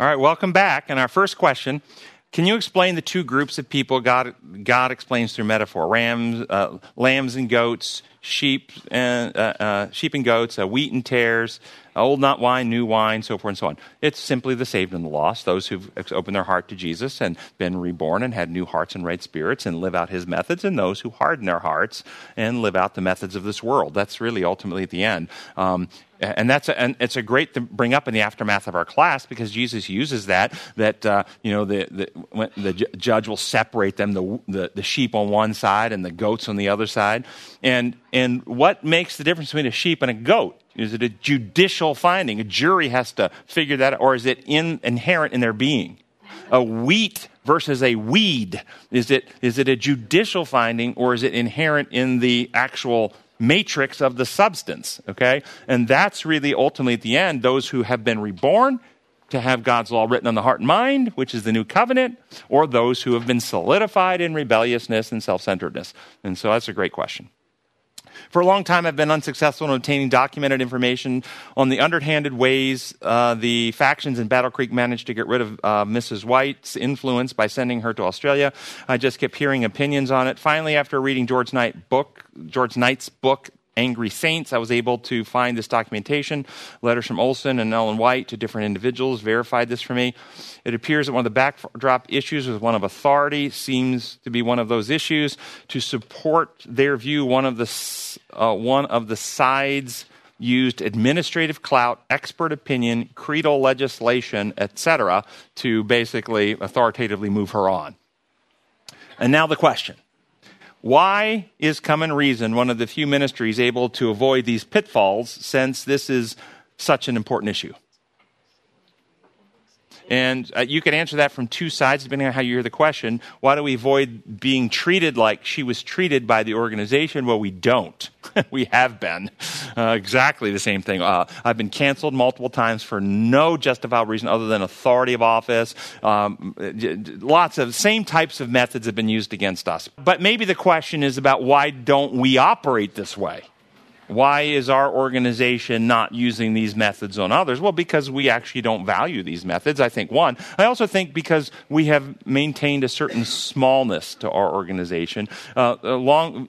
All right, welcome back. And our first question Can you explain the two groups of people God, God explains through metaphor? Rams, uh, lambs and goats, sheep and, uh, uh, sheep and goats, uh, wheat and tares, old not wine, new wine, so forth and so on. It's simply the saved and the lost, those who've opened their heart to Jesus and been reborn and had new hearts and right spirits and live out his methods, and those who harden their hearts and live out the methods of this world. That's really ultimately at the end. Um, and that's a, and it's a great to bring up in the aftermath of our class because Jesus uses that that uh, you know the the, the judge will separate them the, the, the sheep on one side and the goats on the other side and and what makes the difference between a sheep and a goat is it a judicial finding a jury has to figure that out or is it in, inherent in their being a wheat versus a weed is it is it a judicial finding or is it inherent in the actual matrix of the substance, okay? And that's really ultimately at the end, those who have been reborn to have God's law written on the heart and mind, which is the new covenant, or those who have been solidified in rebelliousness and self centeredness. And so that's a great question. For a long time, I've been unsuccessful in obtaining documented information on the underhanded ways uh, the factions in Battle Creek managed to get rid of uh, Mrs. White's influence by sending her to Australia. I just kept hearing opinions on it. Finally, after reading George Knight book, George Knight's book, Angry Saints, I was able to find this documentation. Letters from Olsen and Ellen White to different individuals verified this for me. It appears that one of the backdrop issues was one of authority, seems to be one of those issues. To support their view, one of the, uh, one of the sides used administrative clout, expert opinion, creedal legislation, etc., to basically authoritatively move her on. And now the question why is Come and Reason one of the few ministries able to avoid these pitfalls since this is such an important issue? And uh, you can answer that from two sides, depending on how you hear the question. Why do we avoid being treated like she was treated by the organization? Well, we don't. we have been. Uh, exactly the same thing. Uh, I've been canceled multiple times for no justifiable reason other than authority of office. Um, lots of same types of methods have been used against us. But maybe the question is about why don't we operate this way? Why is our organization not using these methods on others? Well, because we actually don't value these methods, I think, one. I also think because we have maintained a certain smallness to our organization. Uh, along,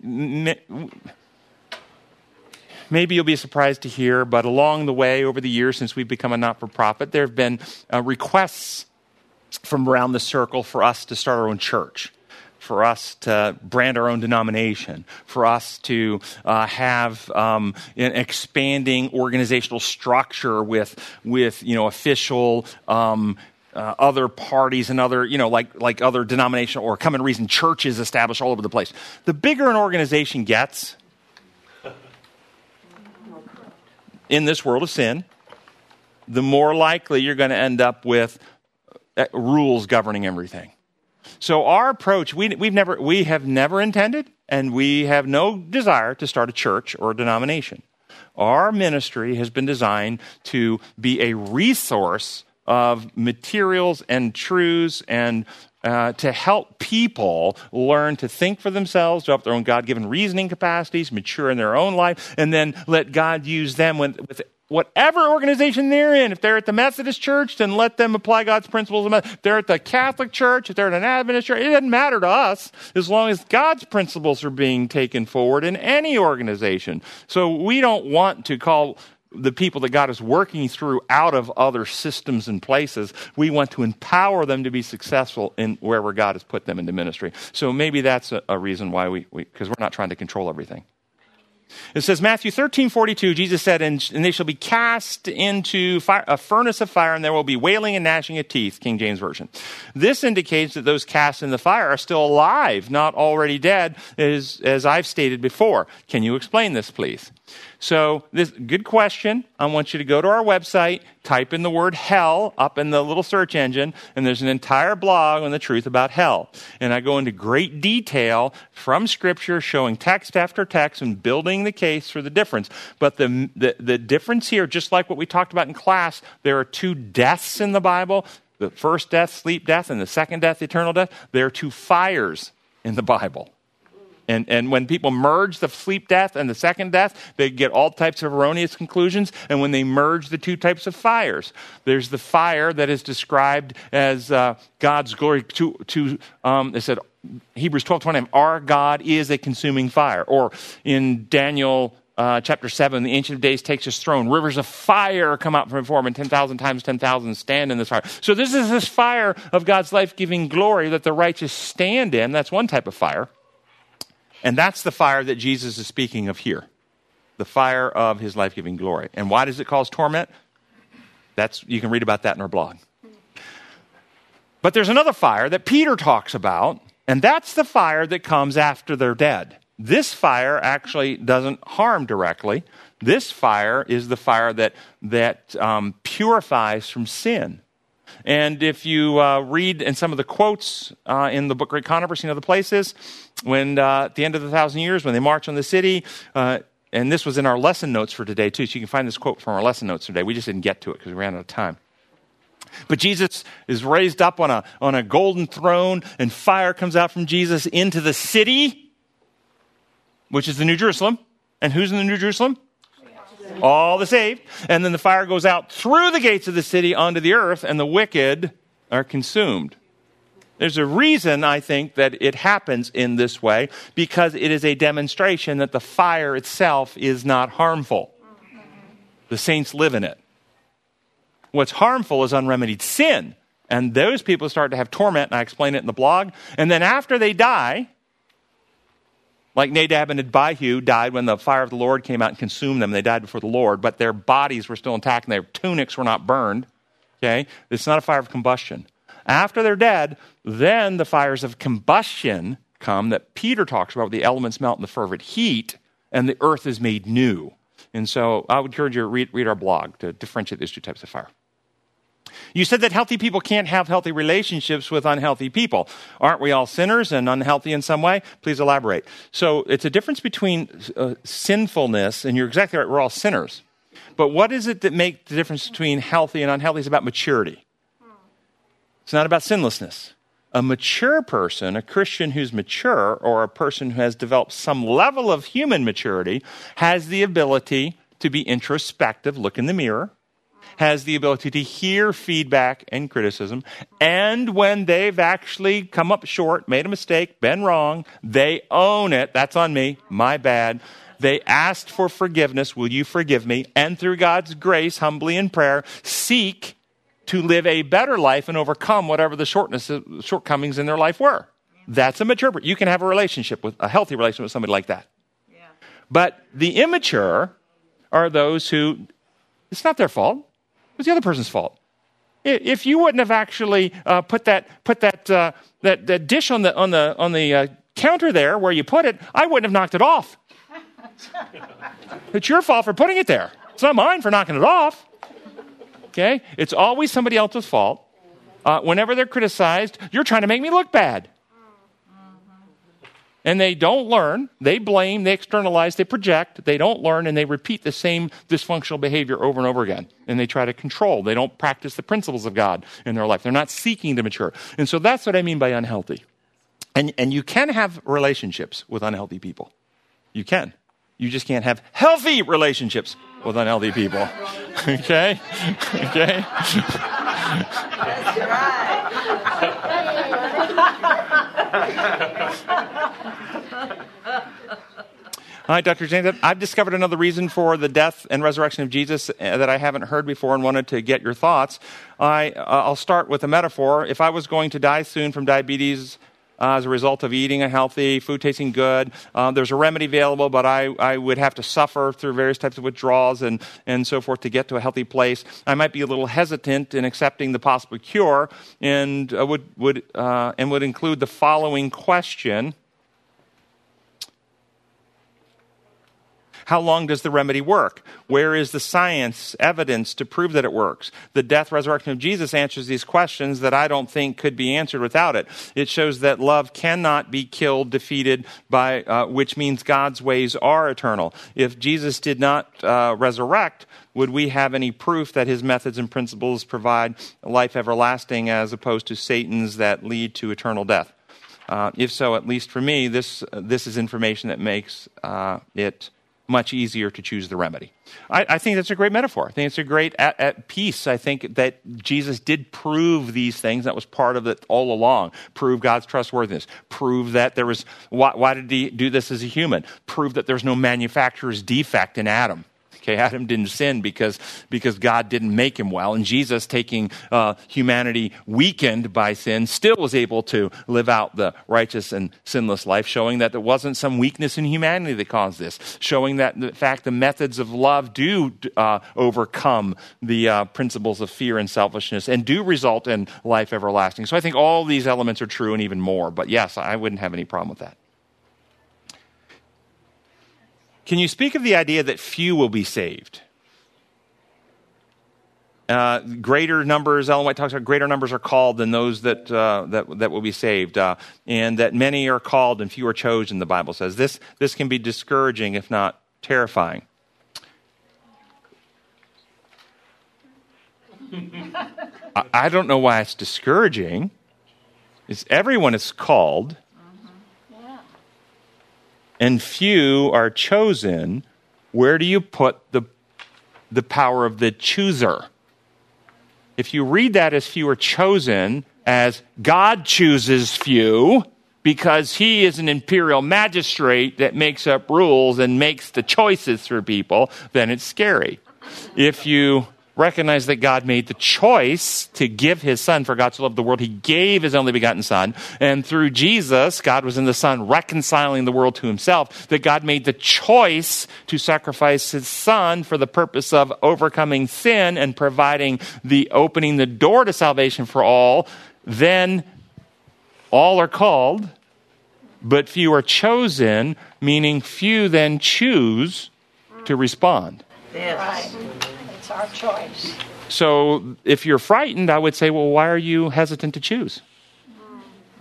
maybe you'll be surprised to hear, but along the way, over the years since we've become a not for profit, there have been uh, requests from around the circle for us to start our own church for us to brand our own denomination, for us to uh, have um, an expanding organizational structure with, with you know, official um, uh, other parties and other, you know, like, like other denominational or Come and Reason churches established all over the place. The bigger an organization gets in this world of sin, the more likely you're going to end up with uh, rules governing everything. So our approach, we, we've never, we have never intended and we have no desire to start a church or a denomination. Our ministry has been designed to be a resource of materials and truths and uh, to help people learn to think for themselves, develop their own God given reasoning capacities, mature in their own life, and then let God use them with, with whatever organization they're in. If they're at the Methodist church, then let them apply God's principles. If they're at the Catholic church, if they're at an Adventist church, it doesn't matter to us as long as God's principles are being taken forward in any organization. So we don't want to call the people that God is working through out of other systems and places. We want to empower them to be successful in wherever God has put them into ministry. So maybe that's a, a reason why we, because we, we're not trying to control everything. It says, Matthew 13, 42, Jesus said, and, they shall be cast into fire, a furnace of fire, and there will be wailing and gnashing of teeth, King James Version. This indicates that those cast in the fire are still alive, not already dead, as, as I've stated before. Can you explain this, please? So, this good question. I want you to go to our website, type in the word hell up in the little search engine, and there's an entire blog on the truth about hell. And I go into great detail from Scripture, showing text after text and building the case for the difference. But the, the, the difference here, just like what we talked about in class, there are two deaths in the Bible the first death, sleep death, and the second death, eternal death. There are two fires in the Bible. And, and when people merge the sleep death and the second death, they get all types of erroneous conclusions. And when they merge the two types of fires, there's the fire that is described as uh, God's glory. To, to um, they said, Hebrews 12 20, our God is a consuming fire. Or in Daniel uh, chapter 7, the Ancient of Days takes his throne. Rivers of fire come out from before him, and 10,000 times 10,000 stand in this fire. So, this is this fire of God's life giving glory that the righteous stand in. That's one type of fire. And that's the fire that Jesus is speaking of here the fire of his life giving glory. And why does it cause torment? That's, you can read about that in our blog. But there's another fire that Peter talks about and that's the fire that comes after they're dead. This fire actually doesn't harm directly. This fire is the fire that, that um, purifies from sin. And if you uh, read in some of the quotes uh, in the book Great Controversy and other places, when uh, at the end of the thousand years, when they march on the city, uh, and this was in our lesson notes for today too, so you can find this quote from our lesson notes today. We just didn't get to it because we ran out of time. But Jesus is raised up on a, on a golden throne, and fire comes out from Jesus into the city, which is the New Jerusalem. And who's in the New Jerusalem? All the saved. And then the fire goes out through the gates of the city onto the earth, and the wicked are consumed. There's a reason, I think, that it happens in this way, because it is a demonstration that the fire itself is not harmful. The saints live in it. What's harmful is unremedied sin. And those people start to have torment, and I explain it in the blog. And then after they die, like Nadab and Abihu died when the fire of the Lord came out and consumed them. They died before the Lord, but their bodies were still intact and their tunics were not burned. Okay? It's not a fire of combustion. After they're dead, then the fires of combustion come that Peter talks about, the elements melt in the fervent heat, and the earth is made new. And so I would encourage you to read, read our blog to differentiate these two types of fire. You said that healthy people can't have healthy relationships with unhealthy people. Aren't we all sinners and unhealthy in some way? Please elaborate. So it's a difference between uh, sinfulness, and you're exactly right, we're all sinners. But what is it that makes the difference between healthy and unhealthy? It's about maturity. It's not about sinlessness. A mature person, a Christian who's mature, or a person who has developed some level of human maturity, has the ability to be introspective, look in the mirror, has the ability to hear feedback and criticism. And when they've actually come up short, made a mistake, been wrong, they own it. That's on me. My bad. They asked for forgiveness. Will you forgive me? And through God's grace, humbly in prayer, seek to live a better life and overcome whatever the shortness, shortcomings in their life were. That's a mature. You can have a relationship with a healthy relationship with somebody like that. Yeah. But the immature are those who it's not their fault was the other person's fault. If you wouldn't have actually uh, put that put that, uh, that that dish on the on the on the uh, counter there where you put it, I wouldn't have knocked it off. it's your fault for putting it there. It's not mine for knocking it off. Okay, it's always somebody else's fault. Uh, whenever they're criticized, you're trying to make me look bad and they don't learn. They blame, they externalize, they project, they don't learn, and they repeat the same dysfunctional behavior over and over again. And they try to control. They don't practice the principles of God in their life. They're not seeking to mature. And so that's what I mean by unhealthy. And, and you can have relationships with unhealthy people. You can. You just can't have healthy relationships with unhealthy people. okay? okay? That's right. All right, Dr. James, I've discovered another reason for the death and resurrection of Jesus uh, that I haven't heard before and wanted to get your thoughts. I, uh, I'll start with a metaphor. If I was going to die soon from diabetes, uh, as a result of eating a healthy, food tasting good. Uh, there's a remedy available, but I, I would have to suffer through various types of withdrawals and, and so forth to get to a healthy place. I might be a little hesitant in accepting the possible cure and uh, would, would, uh, and would include the following question How long does the remedy work? Where is the science evidence to prove that it works? The death, resurrection of Jesus answers these questions that I don't think could be answered without it. It shows that love cannot be killed, defeated by, uh, which means God's ways are eternal. If Jesus did not uh, resurrect, would we have any proof that his methods and principles provide life everlasting as opposed to Satan's that lead to eternal death? Uh, if so, at least for me, this, this is information that makes uh, it much easier to choose the remedy. I, I, think that's a great metaphor. I think it's a great at, at, peace. I think that Jesus did prove these things. That was part of it all along. Prove God's trustworthiness. Prove that there was, why, why did he do this as a human? Prove that there's no manufacturer's defect in Adam. Okay, Adam didn't sin because, because God didn't make him well. And Jesus, taking uh, humanity weakened by sin, still was able to live out the righteous and sinless life, showing that there wasn't some weakness in humanity that caused this, showing that, in fact, the methods of love do uh, overcome the uh, principles of fear and selfishness and do result in life everlasting. So I think all these elements are true and even more. But yes, I wouldn't have any problem with that. Can you speak of the idea that few will be saved? Uh, greater numbers, Ellen White talks about greater numbers are called than those that, uh, that, that will be saved, uh, and that many are called and few are chosen, the Bible says. This, this can be discouraging, if not terrifying. I, I don't know why it's discouraging. It's everyone is called and few are chosen, where do you put the, the power of the chooser? If you read that as few are chosen, as God chooses few, because he is an imperial magistrate that makes up rules and makes the choices for people, then it's scary. If you recognize that God made the choice to give his son for God to love the world. He gave his only begotten son. And through Jesus, God was in the son reconciling the world to himself, that God made the choice to sacrifice his son for the purpose of overcoming sin and providing the opening the door to salvation for all. Then all are called, but few are chosen, meaning few then choose to respond. Yes. Our choice. So if you're frightened, I would say, well, why are you hesitant to choose?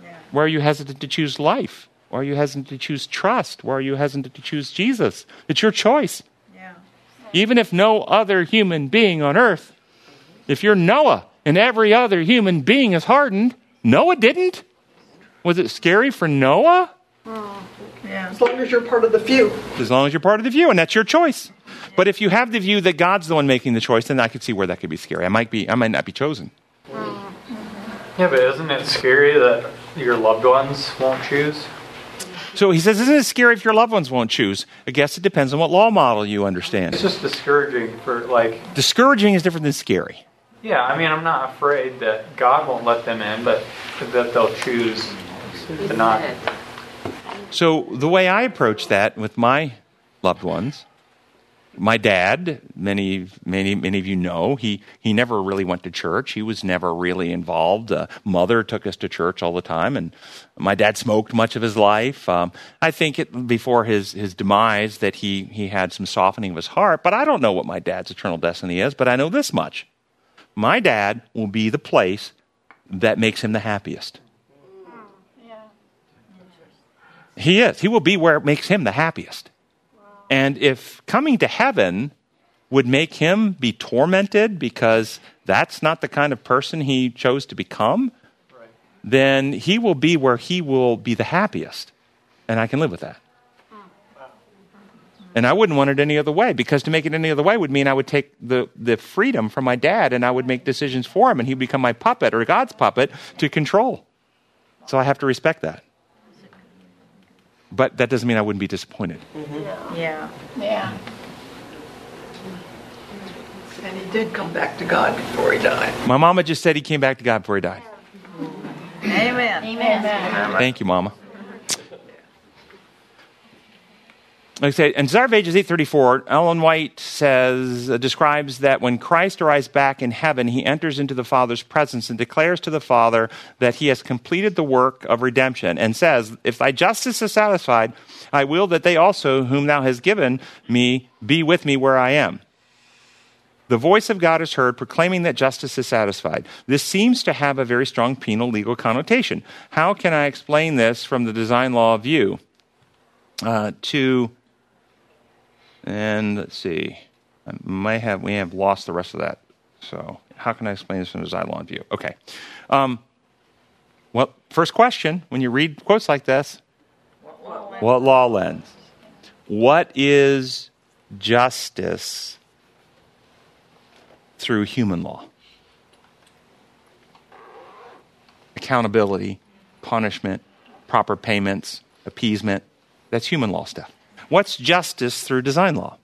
Yeah. Why are you hesitant to choose life? Why are you hesitant to choose trust? Why are you hesitant to choose Jesus? It's your choice. Yeah. Even if no other human being on earth, if you're Noah and every other human being is hardened, Noah didn't. Was it scary for Noah? Oh, yeah. As long as you're part of the few. As long as you're part of the few, and that's your choice. But if you have the view that God's the one making the choice, then I could see where that could be scary. I might be, I might not be chosen. Yeah, but isn't it scary that your loved ones won't choose? So he says, isn't it scary if your loved ones won't choose? I guess it depends on what law model you understand. It's just discouraging for like. Discouraging is different than scary. Yeah, I mean, I'm not afraid that God won't let them in, but that they'll choose to not. So the way I approach that with my loved ones my dad, many, many, many of you know, he, he never really went to church. He was never really involved. Uh, mother took us to church all the time, and my dad smoked much of his life. Um, I think it, before his, his demise that he, he had some softening of his heart, but I don't know what my dad's eternal destiny is, but I know this much. My dad will be the place that makes him the happiest. He is. He will be where it makes him the happiest. And if coming to heaven would make him be tormented because that's not the kind of person he chose to become, right. then he will be where he will be the happiest. And I can live with that. And I wouldn't want it any other way because to make it any other way would mean I would take the, the freedom from my dad and I would make decisions for him and he'd become my puppet or God's puppet to control. So I have to respect that but that doesn't mean I wouldn't be disappointed. Mm-hmm. Yeah. Yeah. And he did come back to God before he died. My mama just said he came back to God before he died. Amen. Amen. Amen. Thank you, mama. Say, in Desire of Ages 834, Ellen White says, uh, describes that when Christ arrives back in heaven, he enters into the Father's presence and declares to the Father that he has completed the work of redemption and says, If thy justice is satisfied, I will that they also, whom thou hast given me, be with me where I am. The voice of God is heard proclaiming that justice is satisfied. This seems to have a very strong penal legal connotation. How can I explain this from the design law view? Uh, to and let's see, I might have we have lost the rest of that. So how can I explain this from a design law view? Okay. Um, Well, first question when you read quotes like this what law lens? What is justice through human law? Accountability, punishment, proper payments, appeasement. That's human law stuff. What's justice through design law?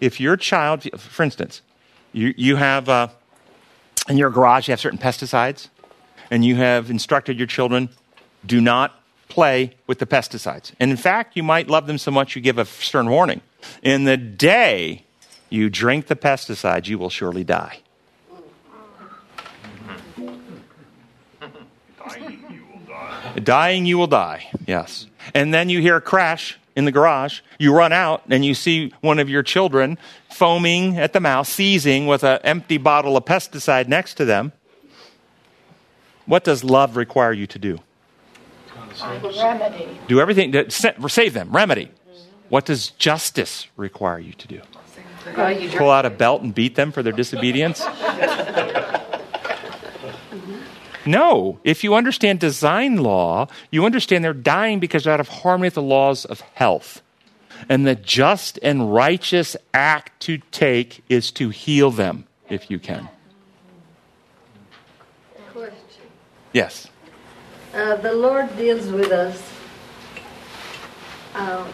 If your child, for instance, you, you have uh, in your garage, you have certain pesticides, and you have instructed your children do not play with the pesticides. And in fact, you might love them so much you give a stern warning. In the day you drink the pesticides, you will surely die. Dying, you will die. Yes. And then you hear a crash in the garage. You run out and you see one of your children foaming at the mouth, seizing with an empty bottle of pesticide next to them. What does love require you to do? Remedy. Do everything to save them. Remedy. What does justice require you to do? Pull out a belt and beat them for their disobedience? No. If you understand design law, you understand they're dying because they're out of harmony with the laws of health. And the just and righteous act to take is to heal them if you can. Question. Yes. Uh, the Lord deals with us um,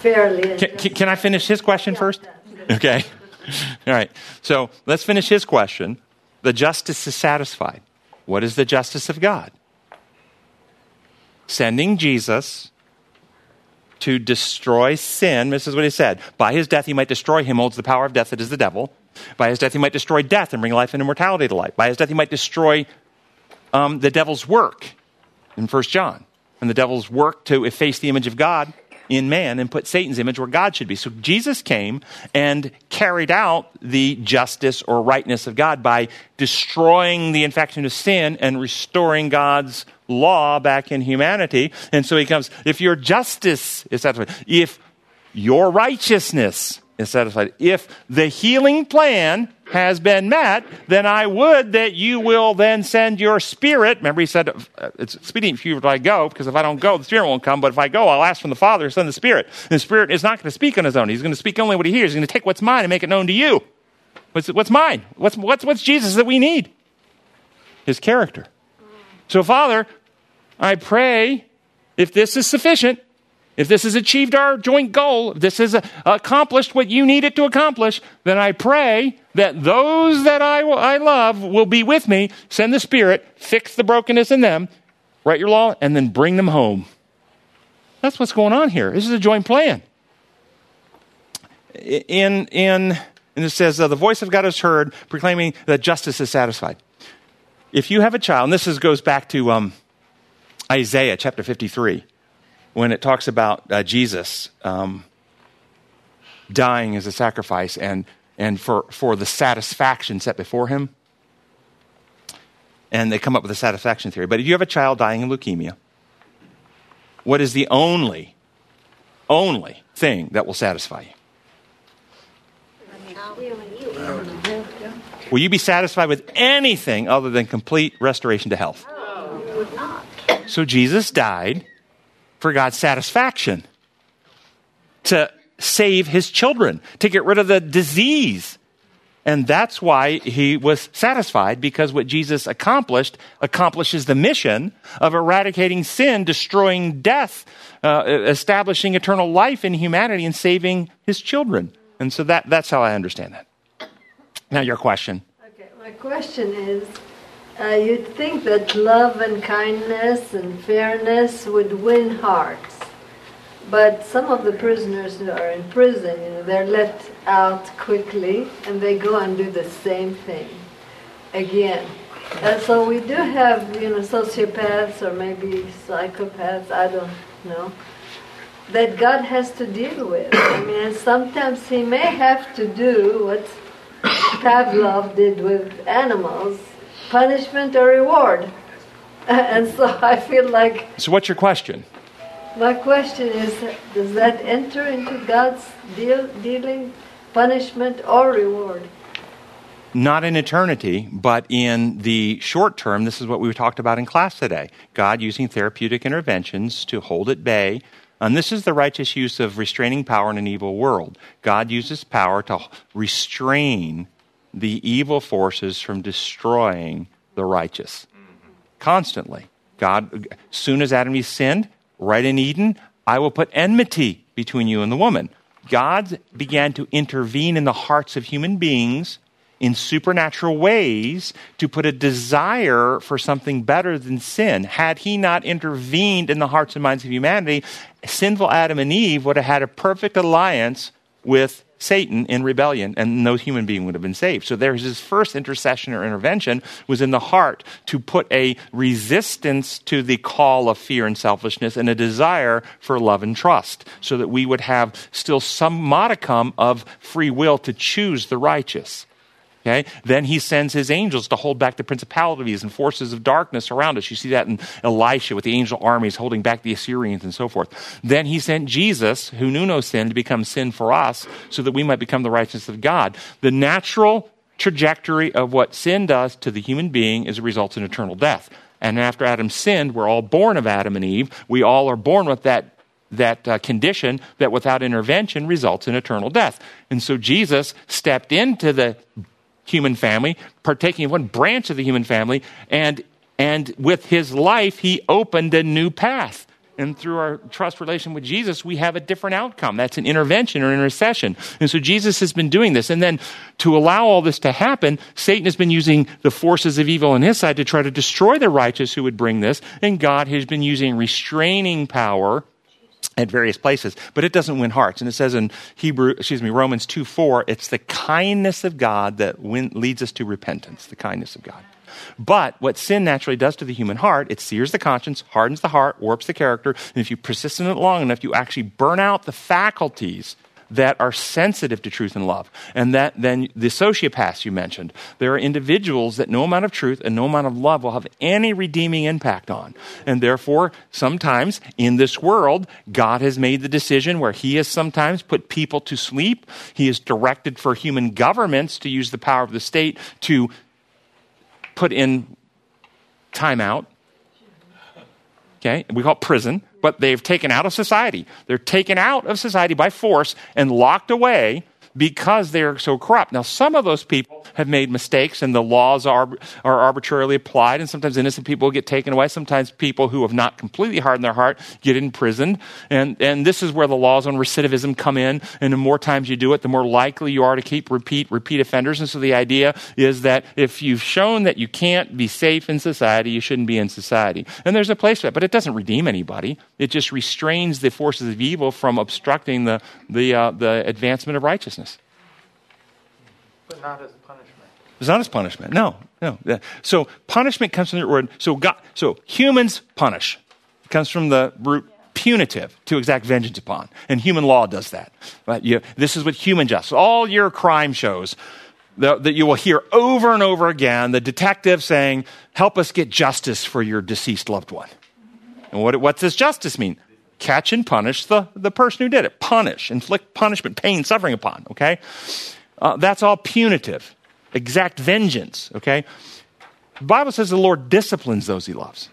fairly. Can, can, can, I finish his question first? Okay. All right. So let's finish his question. The justice is satisfied. What is the justice of God? Sending Jesus to destroy sin. This is what he said. By his death, he might destroy him, holds the power of death that is the devil. By his death, he might destroy death and bring life and immortality to light. By his death, he might destroy um, the devil's work in 1 John. And the devil's work to efface the image of God in man and put Satan's image where God should be. So Jesus came and carried out the justice or rightness of God by destroying the infection of sin and restoring God's law back in humanity. And so he comes, if your justice is satisfied, if your righteousness is satisfied, if the healing plan has been met, then I would that you will then send your spirit. Remember, he said, uh, it's expedient for you if I go, because if I don't go, the spirit won't come. But if I go, I'll ask from the Father, to send the spirit. And the spirit is not going to speak on his own. He's going to speak only what he hears. He's going to take what's mine and make it known to you. What's, what's mine? What's, what's, what's Jesus that we need? His character. So, Father, I pray if this is sufficient, if this has achieved our joint goal, if this has uh, accomplished what you need it to accomplish, then I pray that those that I, I love will be with me. Send the Spirit, fix the brokenness in them, write your law, and then bring them home. That's what's going on here. This is a joint plan. In, in, and it says, uh, the voice of God is heard, proclaiming that justice is satisfied. If you have a child, and this is, goes back to um, Isaiah chapter 53 when it talks about uh, Jesus um, dying as a sacrifice and, and for, for the satisfaction set before him. And they come up with a satisfaction theory. But if you have a child dying of leukemia, what is the only, only thing that will satisfy you? Will you be satisfied with anything other than complete restoration to health? So Jesus died for God's satisfaction, to save his children, to get rid of the disease. And that's why he was satisfied because what Jesus accomplished accomplishes the mission of eradicating sin, destroying death, uh, establishing eternal life in humanity, and saving his children. And so that, that's how I understand that. Now, your question. Okay, my question is uh, you'd think that love and kindness and fairness would win hearts. But some of the prisoners who are in prison, you know, they're let out quickly and they go and do the same thing again. And so we do have, you know, sociopaths or maybe psychopaths, I don't know, that God has to deal with. I mean, sometimes He may have to do what Pavlov did with animals punishment or reward. And so I feel like. So, what's your question? My question is Does that enter into God's deal, dealing, punishment or reward? not in eternity, but in the short term, this is what we talked about in class today. God using therapeutic interventions to hold at bay. And this is the righteous use of restraining power in an evil world. God uses power to restrain the evil forces from destroying the righteous. Constantly. God, as soon as Adam and Eve sinned, right in Eden, I will put enmity between you and the woman. God began to intervene in the hearts of human beings in supernatural ways to put a desire for something better than sin. Had he not intervened in the hearts and minds of humanity, sinful Adam and Eve would have had a perfect alliance with Satan in rebellion, and no human being would have been saved. So there's his first intercession or intervention was in the heart to put a resistance to the call of fear and selfishness and a desire for love and trust, so that we would have still some modicum of free will to choose the righteous. Okay? Then he sends his angels to hold back the principalities and forces of darkness around us. You see that in Elisha with the angel armies holding back the Assyrians and so forth. Then he sent Jesus, who knew no sin, to become sin for us so that we might become the righteousness of God. The natural trajectory of what sin does to the human being is a result in eternal death. And after Adam sinned, we're all born of Adam and Eve. We all are born with that that uh, condition that without intervention results in eternal death. And so Jesus stepped into the human family, partaking of one branch of the human family, and, and with his life, he opened a new path. And through our trust relation with Jesus, we have a different outcome. That's an intervention or intercession. And so Jesus has been doing this. And then to allow all this to happen, Satan has been using the forces of evil on his side to try to destroy the righteous who would bring this. And God has been using restraining power at various places, but it doesn't win hearts. And it says in Hebrew, excuse me, Romans 2 4, it's the kindness of God that win, leads us to repentance, the kindness of God. But what sin naturally does to the human heart, it sears the conscience, hardens the heart, warps the character, and if you persist in it long enough, you actually burn out the faculties that are sensitive to truth and love. And that then the sociopaths you mentioned, there are individuals that no amount of truth and no amount of love will have any redeeming impact on. And therefore, sometimes in this world, God has made the decision where He has sometimes put people to sleep. He has directed for human governments to use the power of the state to put in timeout. Okay, we call it prison but they've taken out of society. They're taken out of society by force and locked away because they're so corrupt. Now, some of those people have made mistakes and the laws are, are arbitrarily applied, and sometimes innocent people get taken away. Sometimes people who have not completely hardened their heart get imprisoned. And, and this is where the laws on recidivism come in. And the more times you do it, the more likely you are to keep repeat, repeat offenders. And so the idea is that if you've shown that you can't be safe in society, you shouldn't be in society. And there's a place for that, but it doesn't redeem anybody. It just restrains the forces of evil from obstructing the, the, uh, the advancement of righteousness. Not as punishment. It's not as punishment. No, no. So punishment comes from the word. So God. So humans punish. It comes from the root punitive to exact vengeance upon, and human law does that. Right? You, this is what human justice. All your crime shows that you will hear over and over again the detective saying, "Help us get justice for your deceased loved one." And what, what does justice mean? Catch and punish the, the person who did it. Punish, inflict punishment, pain, suffering upon, okay? Uh, that's all punitive, exact vengeance, okay? The Bible says the Lord disciplines those he loves.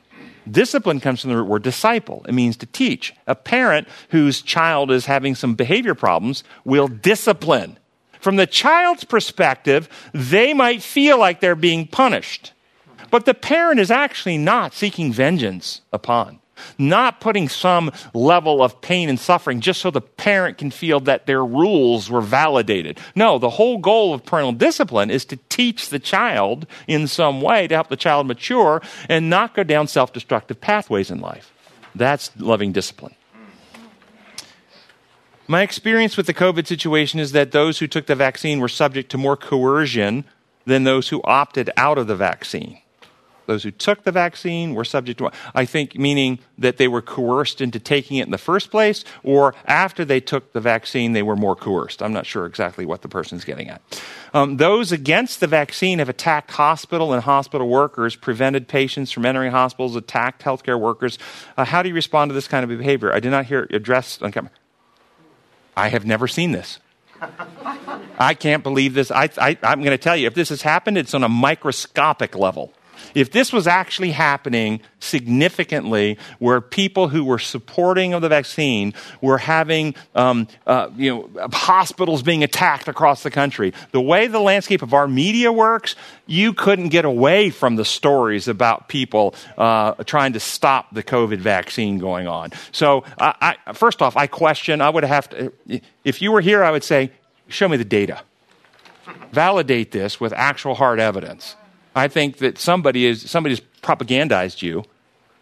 Discipline comes from the root word disciple. It means to teach. A parent whose child is having some behavior problems will discipline. From the child's perspective, they might feel like they're being punished. But the parent is actually not seeking vengeance upon not putting some level of pain and suffering just so the parent can feel that their rules were validated. No, the whole goal of parental discipline is to teach the child in some way to help the child mature and not go down self destructive pathways in life. That's loving discipline. My experience with the COVID situation is that those who took the vaccine were subject to more coercion than those who opted out of the vaccine. Those who took the vaccine were subject to, I think, meaning that they were coerced into taking it in the first place, or after they took the vaccine, they were more coerced. I'm not sure exactly what the person's getting at. Um, those against the vaccine have attacked hospital and hospital workers, prevented patients from entering hospitals, attacked healthcare workers. Uh, how do you respond to this kind of behavior? I did not hear it addressed on camera. I have never seen this. I can't believe this. I, I'm going to tell you, if this has happened, it's on a microscopic level. If this was actually happening significantly, where people who were supporting of the vaccine were having, um, uh, you know, hospitals being attacked across the country, the way the landscape of our media works, you couldn't get away from the stories about people uh, trying to stop the COVID vaccine going on. So, I, I, first off, I question. I would have to, if you were here, I would say, show me the data. Validate this with actual hard evidence. I think that somebody is somebody's propagandized you.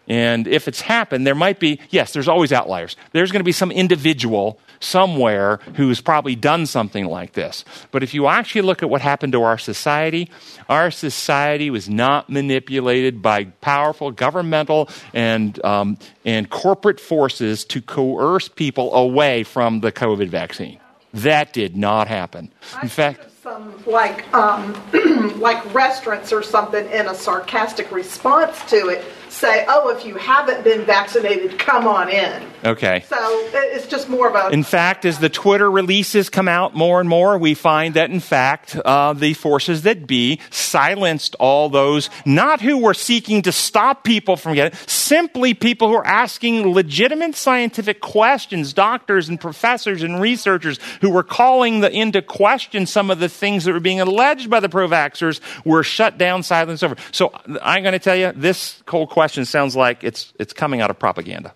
And if it's happened, there might be, yes, there's always outliers. There's going to be some individual somewhere who's probably done something like this. But if you actually look at what happened to our society, our society was not manipulated by powerful governmental and, um, and corporate forces to coerce people away from the COVID vaccine. That did not happen. In fact, some like um, like restaurants or something in a sarcastic response to it say, "Oh, if you haven't been vaccinated, come on in." Okay. So it's just more of a. In fact, as the Twitter releases come out more and more, we find that in fact uh, the forces that be silenced all those not who were seeking to stop people from getting, simply people who are asking legitimate scientific questions, doctors and professors and researchers who were calling the, into question some of the things that were being alleged by the pro-vaxxers were shut down, silenced over. So I'm going to tell you, this whole question sounds like it's it's coming out of propaganda.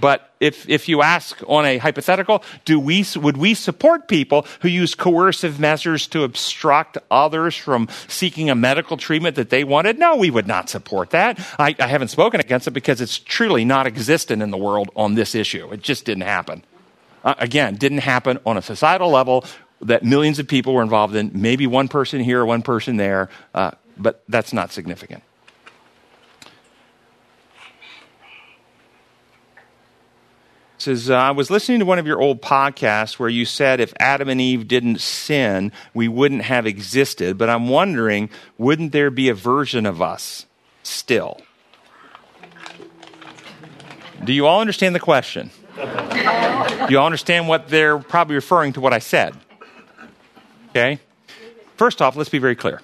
But if, if you ask on a hypothetical, do we, would we support people who use coercive measures to obstruct others from seeking a medical treatment that they wanted? No, we would not support that. I, I haven't spoken against it because it's truly not existent in the world on this issue. It just didn't happen. Uh, again, didn't happen on a societal level that millions of people were involved in, maybe one person here, one person there, uh, but that's not significant. Says, uh, I was listening to one of your old podcasts where you said if Adam and Eve didn't sin, we wouldn't have existed. But I'm wondering, wouldn't there be a version of us still? Do you all understand the question? Do you all understand what they're probably referring to what I said? Okay? First off, let's be very clear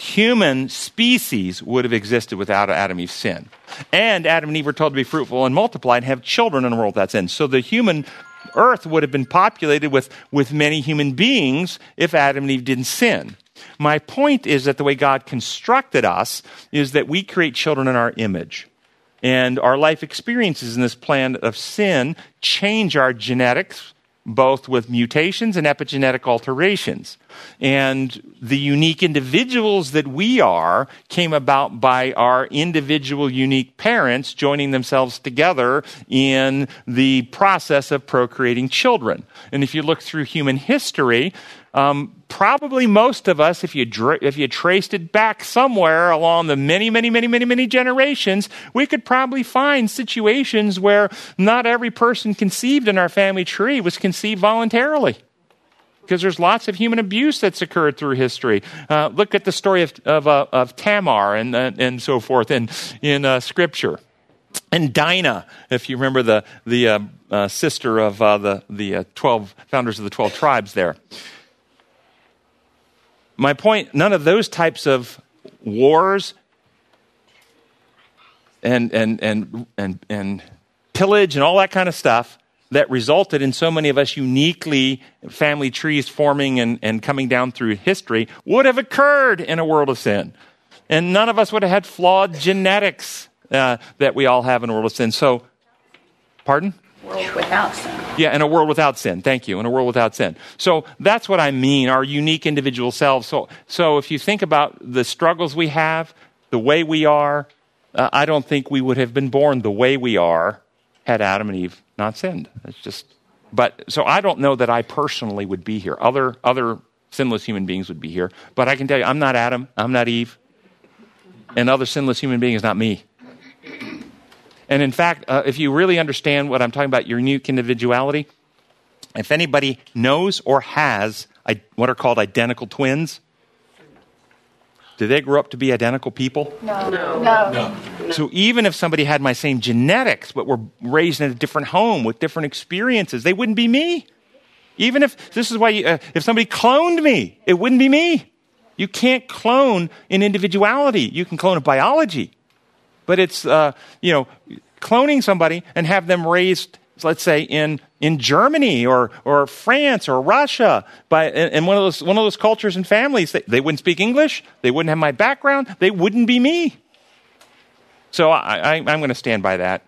human species would have existed without Adam and Eve's sin. And Adam and Eve were told to be fruitful and multiply and have children in a world without sin. So the human earth would have been populated with, with many human beings if Adam and Eve didn't sin. My point is that the way God constructed us is that we create children in our image. And our life experiences in this plan of sin change our genetics, both with mutations and epigenetic alterations. And the unique individuals that we are came about by our individual unique parents joining themselves together in the process of procreating children. And if you look through human history, um, probably most of us, if you, if you traced it back somewhere along the many, many, many, many, many generations, we could probably find situations where not every person conceived in our family tree was conceived voluntarily because there's lots of human abuse that's occurred through history. Uh, look at the story of, of, uh, of Tamar and, uh, and so forth in, in uh, Scripture. And Dinah, if you remember the, the uh, sister of the, the 12 founders of the 12 tribes there. My point none of those types of wars and, and, and, and, and pillage and all that kind of stuff that resulted in so many of us uniquely family trees forming and, and coming down through history would have occurred in a world of sin. And none of us would have had flawed genetics uh, that we all have in a world of sin. So, pardon? World without sin. Yeah, in a world without sin. Thank you. In a world without sin. So that's what I mean, our unique individual selves. So, so if you think about the struggles we have, the way we are, uh, I don't think we would have been born the way we are had Adam and Eve not sinned. It's just, but so I don't know that I personally would be here. Other other sinless human beings would be here, but I can tell you, I'm not Adam. I'm not Eve, and other sinless human being is not me. And in fact, uh, if you really understand what I'm talking about, your unique individuality, if anybody knows or has what are called identical twins, do they grow up to be identical people? No. No. no. no. So even if somebody had my same genetics, but were raised in a different home with different experiences, they wouldn't be me. Even if this is why, you, uh, if somebody cloned me, it wouldn't be me. You can't clone an individuality. You can clone a biology, but it's uh, you know cloning somebody and have them raised, let's say in in Germany or or France or Russia by in one of those one of those cultures and families. They, they wouldn't speak English. They wouldn't have my background. They wouldn't be me. So I, I, I'm going to stand by that.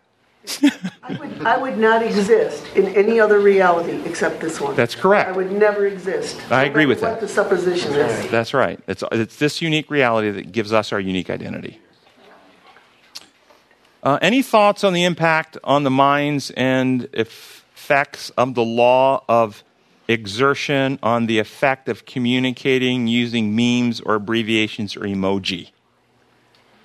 I would, I would not exist in any other reality except this one. That's correct. I would never exist. I agree with that. What the supposition is. That's right. It's, it's this unique reality that gives us our unique identity. Uh, any thoughts on the impact on the minds and effects of the law of exertion on the effect of communicating using memes or abbreviations or emoji?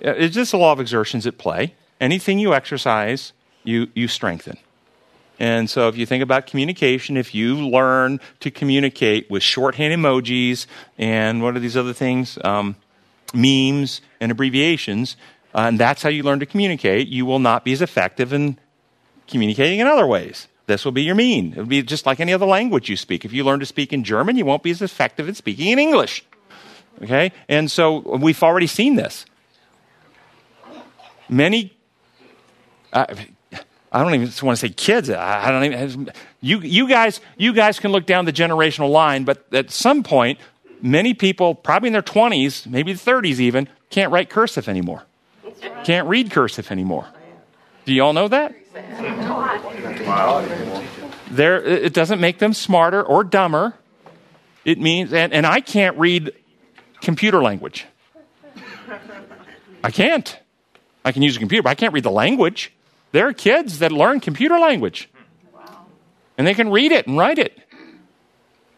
Is this the law of exertions at play. Anything you exercise, you, you strengthen. And so, if you think about communication, if you learn to communicate with shorthand emojis and what are these other things? Um, memes and abbreviations, and that's how you learn to communicate, you will not be as effective in communicating in other ways. This will be your mean. It will be just like any other language you speak. If you learn to speak in German, you won't be as effective in speaking in English. Okay? And so, we've already seen this. Many. Uh, I don't even want to say kids. I I don't even. You, you guys, you guys can look down the generational line, but at some point, many people, probably in their twenties, maybe thirties even, can't write cursive anymore. Can't read cursive anymore. Do you all know that? There, it doesn't make them smarter or dumber. It means, and, and I can't read computer language. I can't. I can use a computer, but I can't read the language. There are kids that learn computer language. And they can read it and write it.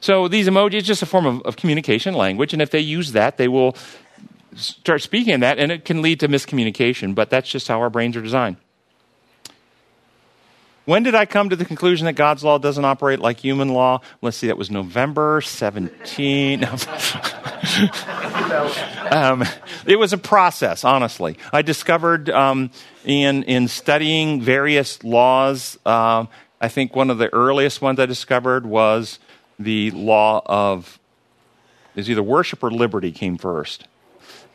So these emojis is just a form of, of communication language, and if they use that, they will start speaking in that, and it can lead to miscommunication, but that's just how our brains are designed. When did I come to the conclusion that God's law doesn't operate like human law? Let's see, that was November 17. um, it was a process, honestly. I discovered um, in, in studying various laws, um, I think one of the earliest ones I discovered was the law of, is either worship or liberty came first.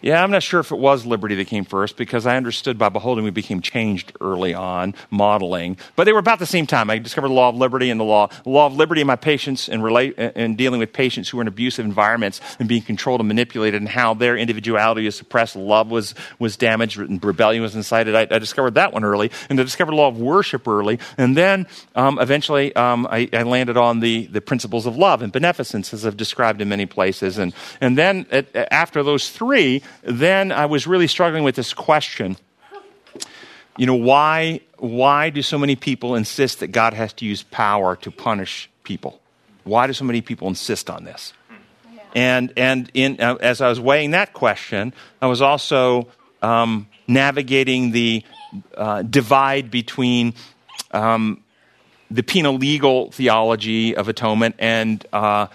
Yeah, I'm not sure if it was liberty that came first because I understood by beholding we became changed early on, modeling. But they were about the same time. I discovered the law of liberty and the law, the law of liberty in my patients and relate and dealing with patients who were in abusive environments and being controlled and manipulated and how their individuality was suppressed, love was was damaged, and rebellion was incited. I, I discovered that one early, and I discovered the law of worship early, and then um, eventually um, I, I, landed on the the principles of love and beneficence, as I've described in many places, and and then at, after those three then I was really struggling with this question. You know, why, why do so many people insist that God has to use power to punish people? Why do so many people insist on this? And, and in, uh, as I was weighing that question, I was also um, navigating the uh, divide between um, the penal legal theology of atonement and uh,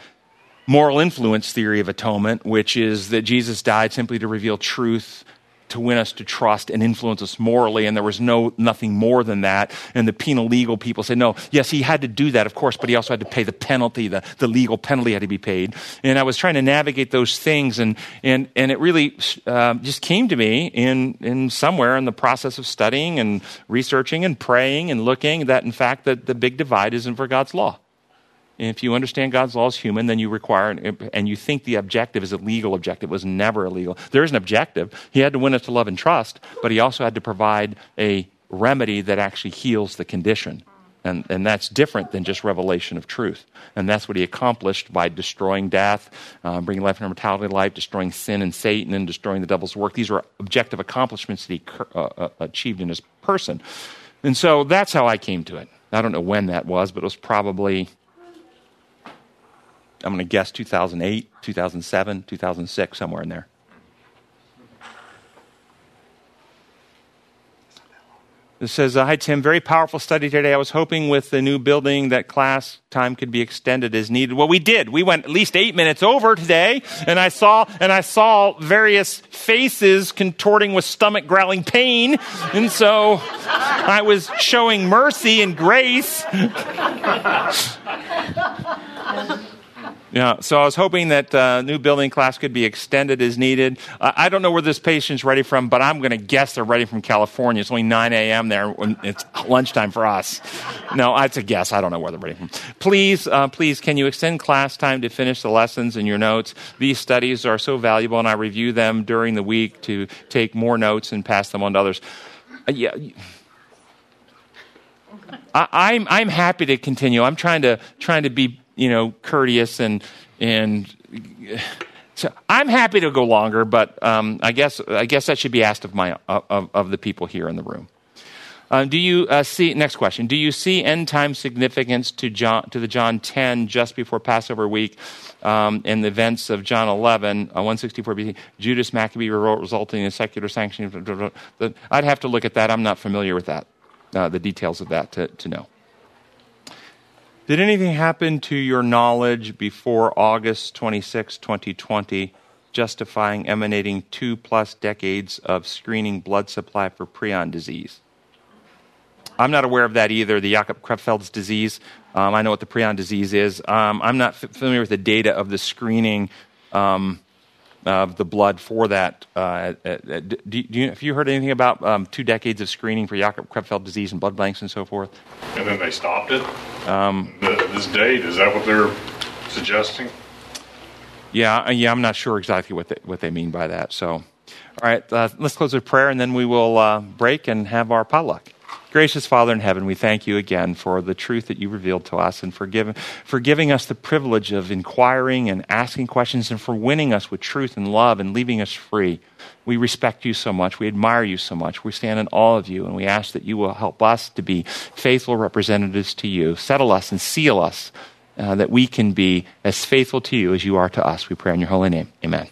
moral influence theory of atonement, which is that Jesus died simply to reveal truth, to win us to trust and influence us morally, and there was no nothing more than that. And the penal legal people say, no, yes, he had to do that, of course, but he also had to pay the penalty. The, the legal penalty had to be paid. And I was trying to navigate those things, and and and it really uh, just came to me in in somewhere in the process of studying and researching and praying and looking that in fact that the big divide isn't for God's law. If you understand God's law is human, then you require, and you think the objective is a legal objective. It was never illegal. There is an objective. He had to win us to love and trust, but he also had to provide a remedy that actually heals the condition. And, and that's different than just revelation of truth. And that's what he accomplished by destroying death, uh, bringing life and immortality to life, destroying sin and Satan, and destroying the devil's work. These were objective accomplishments that he uh, uh, achieved in his person. And so that's how I came to it. I don't know when that was, but it was probably I'm going to guess 2008, 2007, 2006, somewhere in there. It says, uh, Hi, Tim. Very powerful study today. I was hoping with the new building that class time could be extended as needed. Well, we did. We went at least eight minutes over today, and I saw, and I saw various faces contorting with stomach growling pain. And so I was showing mercy and grace. Yeah, so I was hoping that uh, new building class could be extended as needed. Uh, I don't know where this patient's ready from, but I'm going to guess they're ready from California. It's only 9 a.m. there. When it's lunchtime for us. No, that's a guess. I don't know where they're ready from. Please, uh, please, can you extend class time to finish the lessons and your notes? These studies are so valuable, and I review them during the week to take more notes and pass them on to others. Uh, yeah. I, I'm I'm happy to continue. I'm trying to trying to be you know courteous and and so I'm happy to go longer, but um, I guess I guess that should be asked of my of, of the people here in the room. Uh, do you uh, see next question? Do you see end time significance to John to the John 10 just before Passover week um, in the events of John 11 uh, 164 BC Judas Maccabee revolt resulting in secular sanction? I'd have to look at that. I'm not familiar with that, uh, the details of that to, to know. Did anything happen to your knowledge before August 26, 2020, justifying emanating two plus decades of screening blood supply for prion disease? I'm not aware of that either, the Jakob Creutzfeldt's disease. Um, I know what the prion disease is. Um, I'm not familiar with the data of the screening um, of the blood for that. Uh, uh, uh do, do you, have you heard anything about um, two decades of screening for Jakob Creutzfeldt disease and blood banks and so forth? And then they stopped it? Um, the, this date, is that what they're suggesting? Yeah, uh, yeah, I'm not sure exactly what they, what they mean by that. So, all right, uh, let's close with prayer and then we will uh, break and have our potluck. Gracious Father in heaven, we thank you again for the truth that you revealed to us and for giving, for giving us the privilege of inquiring and asking questions and for winning us with truth and love and leaving us free. We respect you so much. We admire you so much. We stand in awe of you and we ask that you will help us to be faithful representatives to you. Settle us and seal us uh, that we can be as faithful to you as you are to us. We pray in your holy name. Amen.